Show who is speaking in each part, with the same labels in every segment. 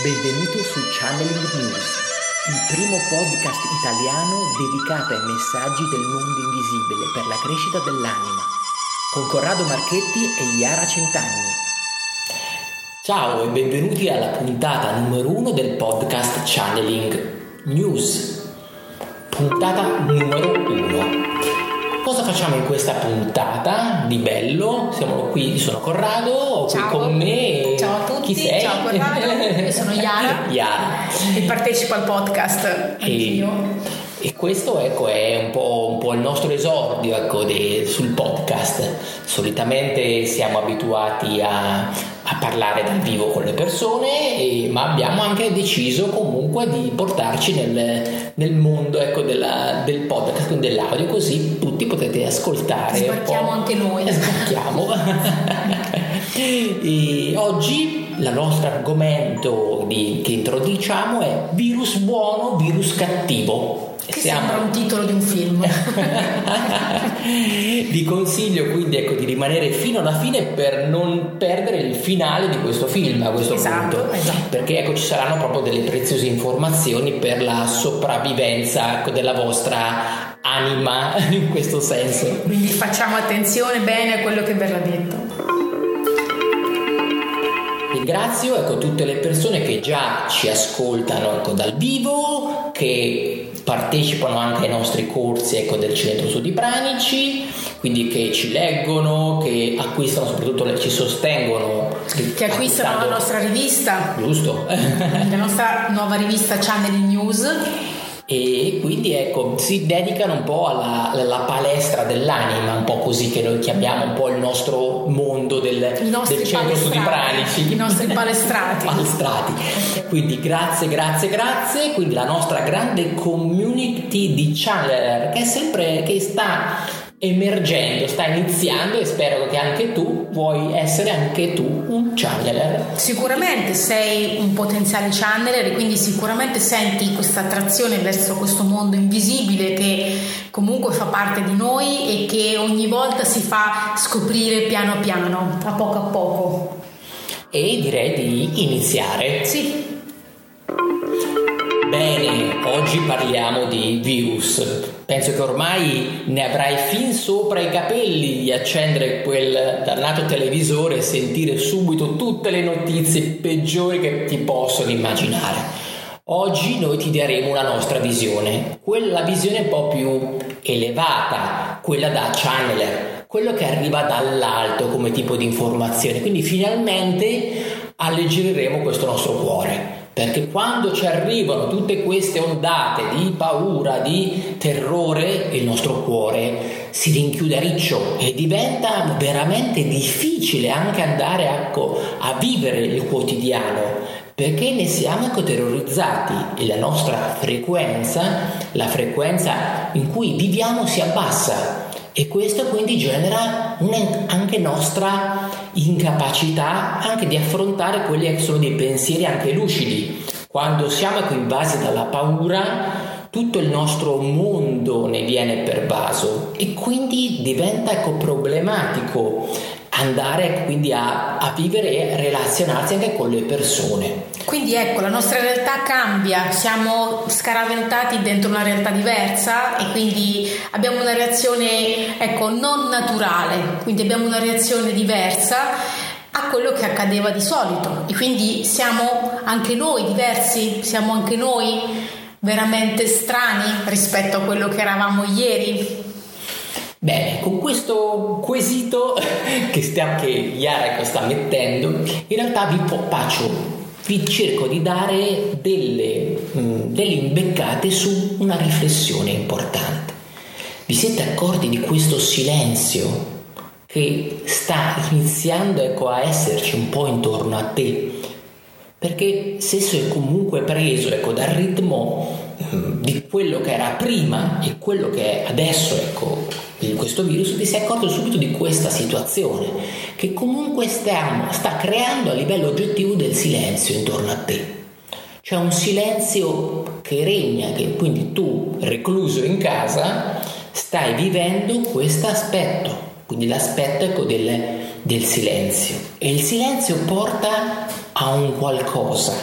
Speaker 1: Benvenuto su Channeling News, il primo podcast italiano dedicato ai messaggi del mondo invisibile per la crescita dell'anima, con Corrado Marchetti e Iara Centanni.
Speaker 2: Ciao e benvenuti alla puntata numero uno del podcast Channeling News. Puntata numero uno. Cosa facciamo in questa puntata di bello? Siamo qui, sono Corrado,
Speaker 3: Ciao.
Speaker 2: qui con me.
Speaker 3: Tutti,
Speaker 2: Chi sei?
Speaker 3: ciao Corrado, io sono Iara.
Speaker 2: Iara.
Speaker 3: e partecipo al podcast
Speaker 2: E,
Speaker 3: anch'io.
Speaker 2: E questo ecco, è un po', un po' il nostro esordio ecco, de- sul podcast. Solitamente siamo abituati a, a parlare dal vivo con le persone, e- ma abbiamo anche deciso comunque di portarci nel, nel mondo ecco, della- del podcast, dell'audio, così tutti potete ascoltare. po'.
Speaker 3: anche noi.
Speaker 2: Sbarchiamo. e oggi il nostro argomento di- che introduciamo è virus buono, virus cattivo.
Speaker 3: Che sembra un titolo di un film.
Speaker 2: Vi consiglio quindi ecco, di rimanere fino alla fine per non perdere il finale di questo film a questo
Speaker 3: Esatto,
Speaker 2: punto.
Speaker 3: esatto.
Speaker 2: Perché ecco, ci saranno proprio delle preziose informazioni per la sopravvivenza ecco, della vostra anima in questo senso.
Speaker 3: Quindi facciamo attenzione bene a quello che verrà detto.
Speaker 2: Ringrazio ecco, tutte le persone che già ci ascoltano ecco, dal vivo, che partecipano anche ai nostri corsi ecco, del Centro Studi Pranici, quindi che ci leggono, che acquistano, soprattutto ci sostengono.
Speaker 3: Che acquistano la nostra rivista,
Speaker 2: Giusto.
Speaker 3: la nostra nuova rivista Channeling News.
Speaker 2: E quindi ecco, si dedicano un po' alla, alla palestra dell'anima, un po' così che noi chiamiamo un po' il nostro mondo del, del Centro Studi. Pranici.
Speaker 3: I nostri palestrati.
Speaker 2: Palestrati. Quindi grazie, grazie, grazie. Quindi la nostra grande community di channeler che è sempre che sta emergendo, sta iniziando e spero che anche tu vuoi essere anche tu un channeler.
Speaker 3: Sicuramente sei un potenziale channeler e quindi sicuramente senti questa attrazione verso questo mondo invisibile che comunque fa parte di noi e che ogni volta si fa scoprire piano piano, a poco a poco.
Speaker 2: E direi di iniziare.
Speaker 3: Sì,
Speaker 2: Bene, oggi parliamo di virus. Penso che ormai ne avrai fin sopra i capelli di accendere quel dannato televisore e sentire subito tutte le notizie peggiori che ti possono immaginare. Oggi noi ti daremo una nostra visione, quella visione un po' più elevata, quella da channeler, quello che arriva dall'alto come tipo di informazione. Quindi finalmente alleggeriremo questo nostro cuore. Perché quando ci arrivano tutte queste ondate di paura, di terrore, il nostro cuore si rinchiude a riccio e diventa veramente difficile anche andare ecco, a vivere il quotidiano perché ne siamo ecco, terrorizzati. E la nostra frequenza, la frequenza in cui viviamo si abbassa. E questo quindi genera anche nostra incapacità anche di affrontare quelli che sono dei pensieri anche lucidi. Quando siamo invasi dalla paura, tutto il nostro mondo ne viene pervaso e quindi diventa ecco, problematico andare quindi a, a vivere e relazionarsi anche con le persone.
Speaker 3: quindi ecco, la nostra realtà cambia, siamo scaraventati dentro una realtà diversa e quindi abbiamo una reazione ecco, non naturale, quindi abbiamo una reazione diversa a quello che accadeva di solito. E quindi siamo anche noi diversi, siamo anche noi veramente strani rispetto a quello che eravamo ieri.
Speaker 2: Bene, con questo quesito che, sta, che sta mettendo, in realtà vi faccio, vi cerco di dare delle, mh, delle imbeccate su una riflessione importante. Vi siete accorti di questo silenzio che sta iniziando ecco, a esserci un po' intorno a te? Perché se sei comunque preso ecco, dal ritmo mm, di quello che era prima e quello che è adesso, ecco, di questo virus, ti sei accorto subito di questa situazione che comunque stiamo, sta creando a livello oggettivo del silenzio intorno a te. C'è un silenzio che regna, che quindi tu, recluso in casa, stai vivendo questo aspetto, quindi l'aspetto ecco, del, del silenzio. E il silenzio porta a un qualcosa,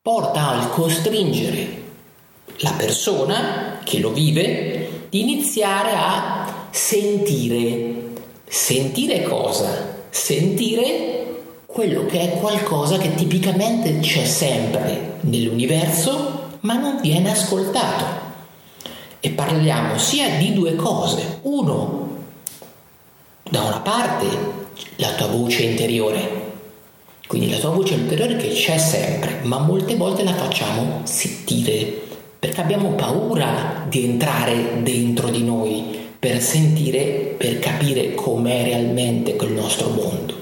Speaker 2: porta al costringere la persona che lo vive di iniziare a sentire. Sentire cosa? Sentire quello che è qualcosa che tipicamente c'è sempre nell'universo ma non viene ascoltato. E parliamo sia di due cose. Uno, da una parte la tua voce interiore, quindi la tua voce interiore che c'è sempre, ma molte volte la facciamo sentire perché abbiamo paura di entrare dentro di noi per sentire, per capire com'è realmente quel nostro mondo.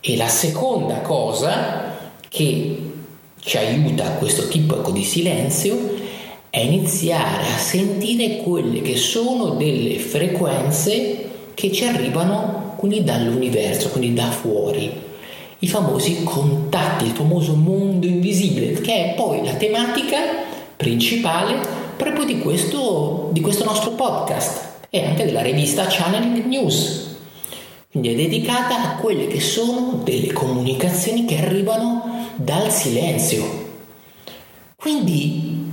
Speaker 2: E la seconda cosa che ci aiuta a questo tipo ecco, di silenzio è iniziare a sentire quelle che sono delle frequenze che ci arrivano quindi dall'universo, quindi da fuori i famosi contatti, il famoso mondo invisibile, che è poi la tematica principale proprio di questo, di questo nostro podcast e anche della rivista Channeling News. Quindi è dedicata a quelle che sono delle comunicazioni che arrivano dal silenzio. Quindi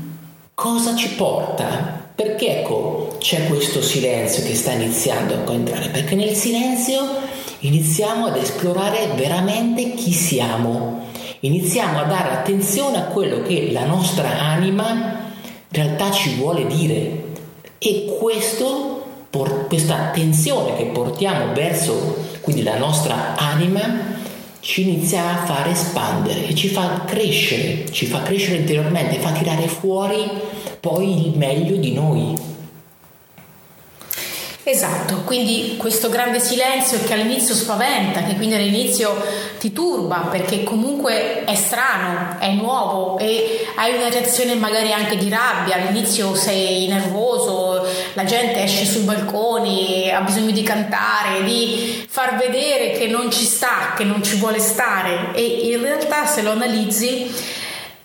Speaker 2: cosa ci porta? Perché ecco c'è questo silenzio che sta iniziando a entrare? Perché nel silenzio iniziamo ad esplorare veramente chi siamo, iniziamo a dare attenzione a quello che la nostra anima in realtà ci vuole dire e questo, questa attenzione che portiamo verso quindi la nostra anima ci inizia a far espandere e ci fa crescere, ci fa crescere interiormente, fa tirare fuori poi il meglio di noi.
Speaker 3: Esatto, quindi questo grande silenzio che all'inizio spaventa, che quindi all'inizio ti turba perché comunque è strano, è nuovo e hai una reazione magari anche di rabbia, all'inizio sei nervoso, la gente esce sui balconi, ha bisogno di cantare, di far vedere che non ci sta, che non ci vuole stare. E in realtà se lo analizzi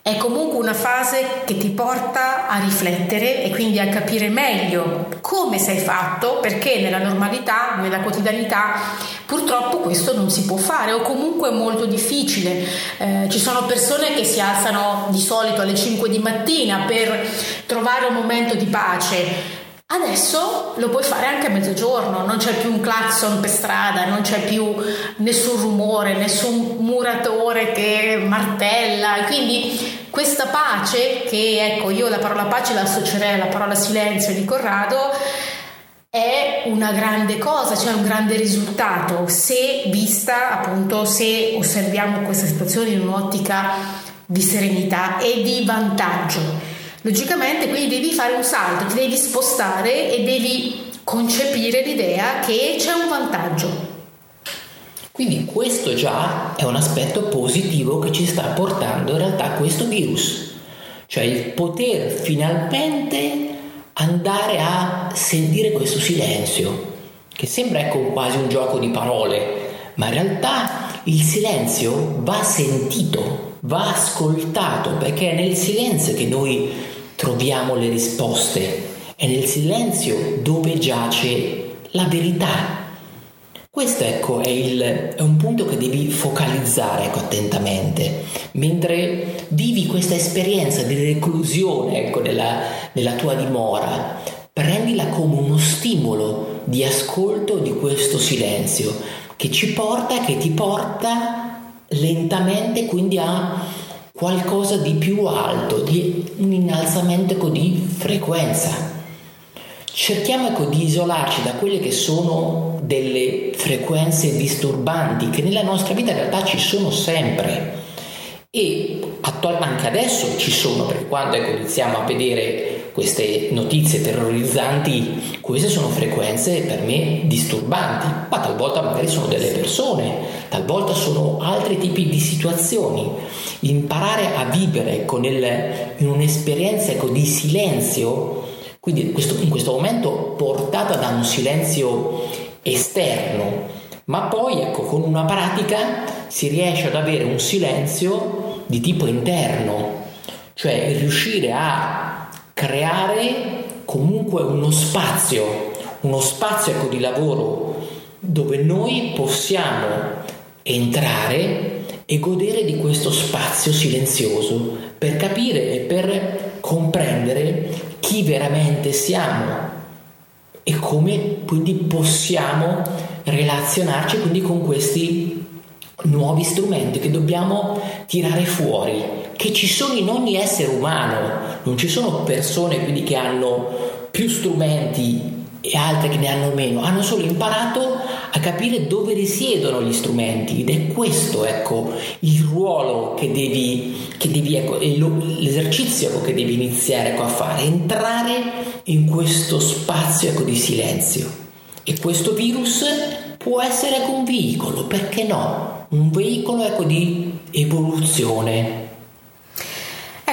Speaker 3: è comunque una fase che ti porta a riflettere e quindi a capire meglio come sei fatto, perché nella normalità, nella quotidianità, purtroppo questo non si può fare o comunque è molto difficile. Eh, ci sono persone che si alzano di solito alle 5 di mattina per trovare un momento di pace. Adesso lo puoi fare anche a mezzogiorno, non c'è più un clacson per strada, non c'è più nessun rumore, nessun muratore che martella, quindi questa pace, che ecco io la parola pace la associerei alla parola silenzio di Corrado, è una grande cosa, cioè un grande risultato se vista appunto, se osserviamo questa situazione in un'ottica di serenità e di vantaggio. Logicamente quindi devi fare un salto, ti devi spostare e devi concepire l'idea che c'è un vantaggio.
Speaker 2: Quindi questo già è un aspetto positivo che ci sta portando in realtà questo virus, cioè il poter finalmente andare a sentire questo silenzio, che sembra ecco quasi un gioco di parole, ma in realtà il silenzio va sentito, va ascoltato, perché è nel silenzio che noi troviamo le risposte, è nel silenzio dove giace la verità questo ecco, è, il, è, un punto che devi focalizzare ecco, attentamente. Mentre vivi questa esperienza di reclusione ecco, della, della tua dimora, prendila come uno stimolo di ascolto di questo silenzio che ci porta, che ti porta lentamente quindi a qualcosa di più alto, di un innalzamento ecco, di frequenza. Cerchiamo ecco, di isolarci da quelle che sono delle frequenze disturbanti che nella nostra vita in realtà ci sono sempre e anche adesso ci sono perché quando ecco, iniziamo a vedere queste notizie terrorizzanti queste sono frequenze per me disturbanti ma talvolta magari sono delle persone talvolta sono altri tipi di situazioni. Imparare a vivere nel, in un'esperienza ecco, di silenzio quindi questo, in questo momento portata da un silenzio esterno, ma poi ecco, con una pratica si riesce ad avere un silenzio di tipo interno, cioè riuscire a creare comunque uno spazio, uno spazio ecco, di lavoro dove noi possiamo entrare e godere di questo spazio silenzioso per capire e per comprendere chi veramente siamo e come quindi possiamo relazionarci quindi con questi nuovi strumenti che dobbiamo tirare fuori, che ci sono in ogni essere umano, non ci sono persone quindi che hanno più strumenti e altre che ne hanno meno, hanno solo imparato a capire dove risiedono gli strumenti ed è questo ecco il ruolo che devi, che devi ecco, l'esercizio ecco, che devi iniziare ecco, a fare, entrare in questo spazio ecco, di silenzio. E questo virus può essere ecco, un veicolo, perché no? Un veicolo ecco, di evoluzione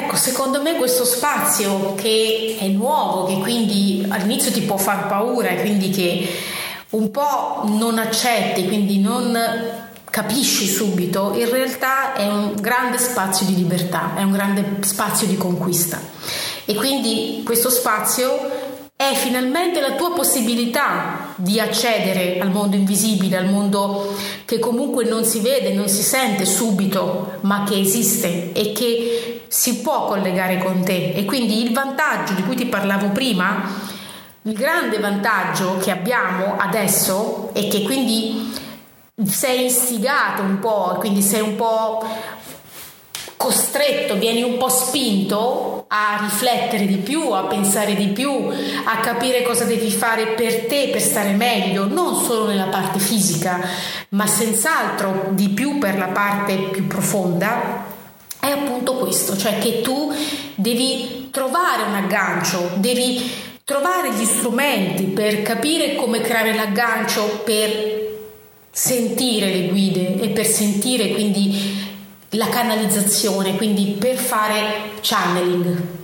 Speaker 3: Ecco, secondo me questo spazio che è nuovo, che quindi all'inizio ti può far paura e quindi che un po' non accetti, quindi non capisci subito, in realtà è un grande spazio di libertà, è un grande spazio di conquista. E quindi questo spazio è finalmente la tua possibilità di accedere al mondo invisibile, al mondo che comunque non si vede, non si sente subito, ma che esiste e che si può collegare con te. E quindi il vantaggio di cui ti parlavo prima, il grande vantaggio che abbiamo adesso è che quindi sei istigato un po', quindi sei un po' costretto, vieni un po' spinto a riflettere di più, a pensare di più, a capire cosa devi fare per te per stare meglio, non solo nella parte fisica, ma senz'altro di più per la parte più profonda, è appunto questo, cioè che tu devi trovare un aggancio, devi trovare gli strumenti per capire come creare l'aggancio per sentire le guide e per sentire quindi la canalizzazione, quindi per fare channeling.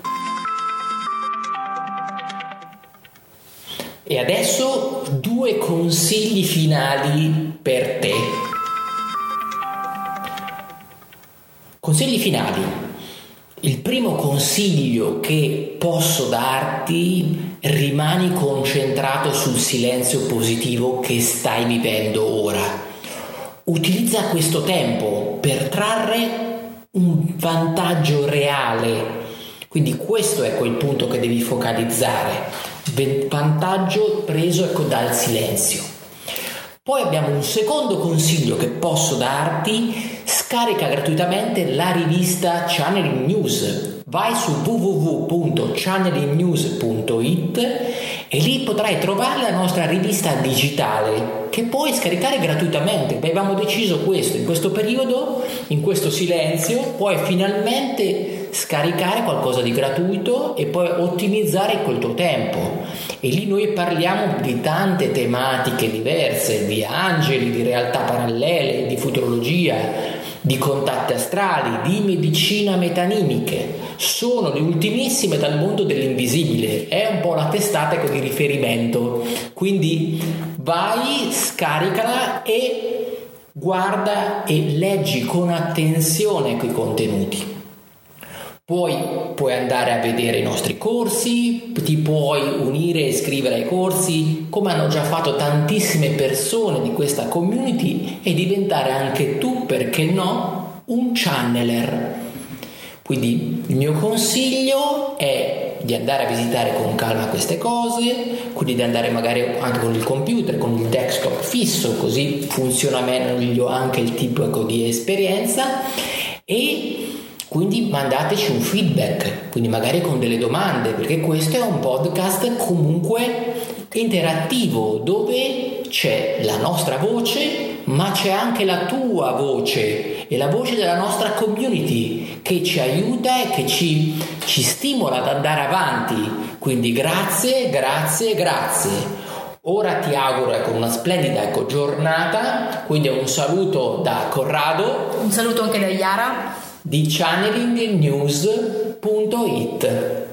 Speaker 2: E adesso due consigli finali per te. Consigli finali. Il primo consiglio che posso darti, rimani concentrato sul silenzio positivo che stai vivendo ora utilizza questo tempo per trarre un vantaggio reale. Quindi questo è quel punto che devi focalizzare, vantaggio preso ecco dal silenzio. Poi abbiamo un secondo consiglio che posso darti, scarica gratuitamente la rivista Channeling News. Vai su www.channelingnews.it e lì potrai trovare la nostra rivista digitale che puoi scaricare gratuitamente. Avevamo deciso questo, in questo periodo, in questo silenzio, puoi finalmente scaricare qualcosa di gratuito e poi ottimizzare quel tuo tempo. E lì noi parliamo di tante tematiche diverse, di angeli, di realtà parallele, di futurologia, di contatti astrali, di medicina metanimiche. Sono le ultimissime dal mondo dell'invisibile, è un po' la testata di riferimento. Quindi vai, scaricala e guarda e leggi con attenzione quei contenuti. Poi puoi andare a vedere i nostri corsi, ti puoi unire e iscrivere ai corsi, come hanno già fatto tantissime persone di questa community e diventare anche tu, perché no, un channeler. Quindi il mio consiglio è di andare a visitare con calma queste cose, quindi di andare magari anche con il computer, con il desktop fisso, così funziona meglio anche il tipo di esperienza e quindi mandateci un feedback, quindi magari con delle domande, perché questo è un podcast comunque interattivo dove c'è la nostra voce, ma c'è anche la tua voce e la voce della nostra community che ci aiuta e che ci, ci stimola ad andare avanti. Quindi grazie, grazie, grazie. Ora ti auguro ecco, una splendida ecco, giornata, quindi un saluto da Corrado.
Speaker 3: Un saluto anche da Yara
Speaker 2: di channelingnews.it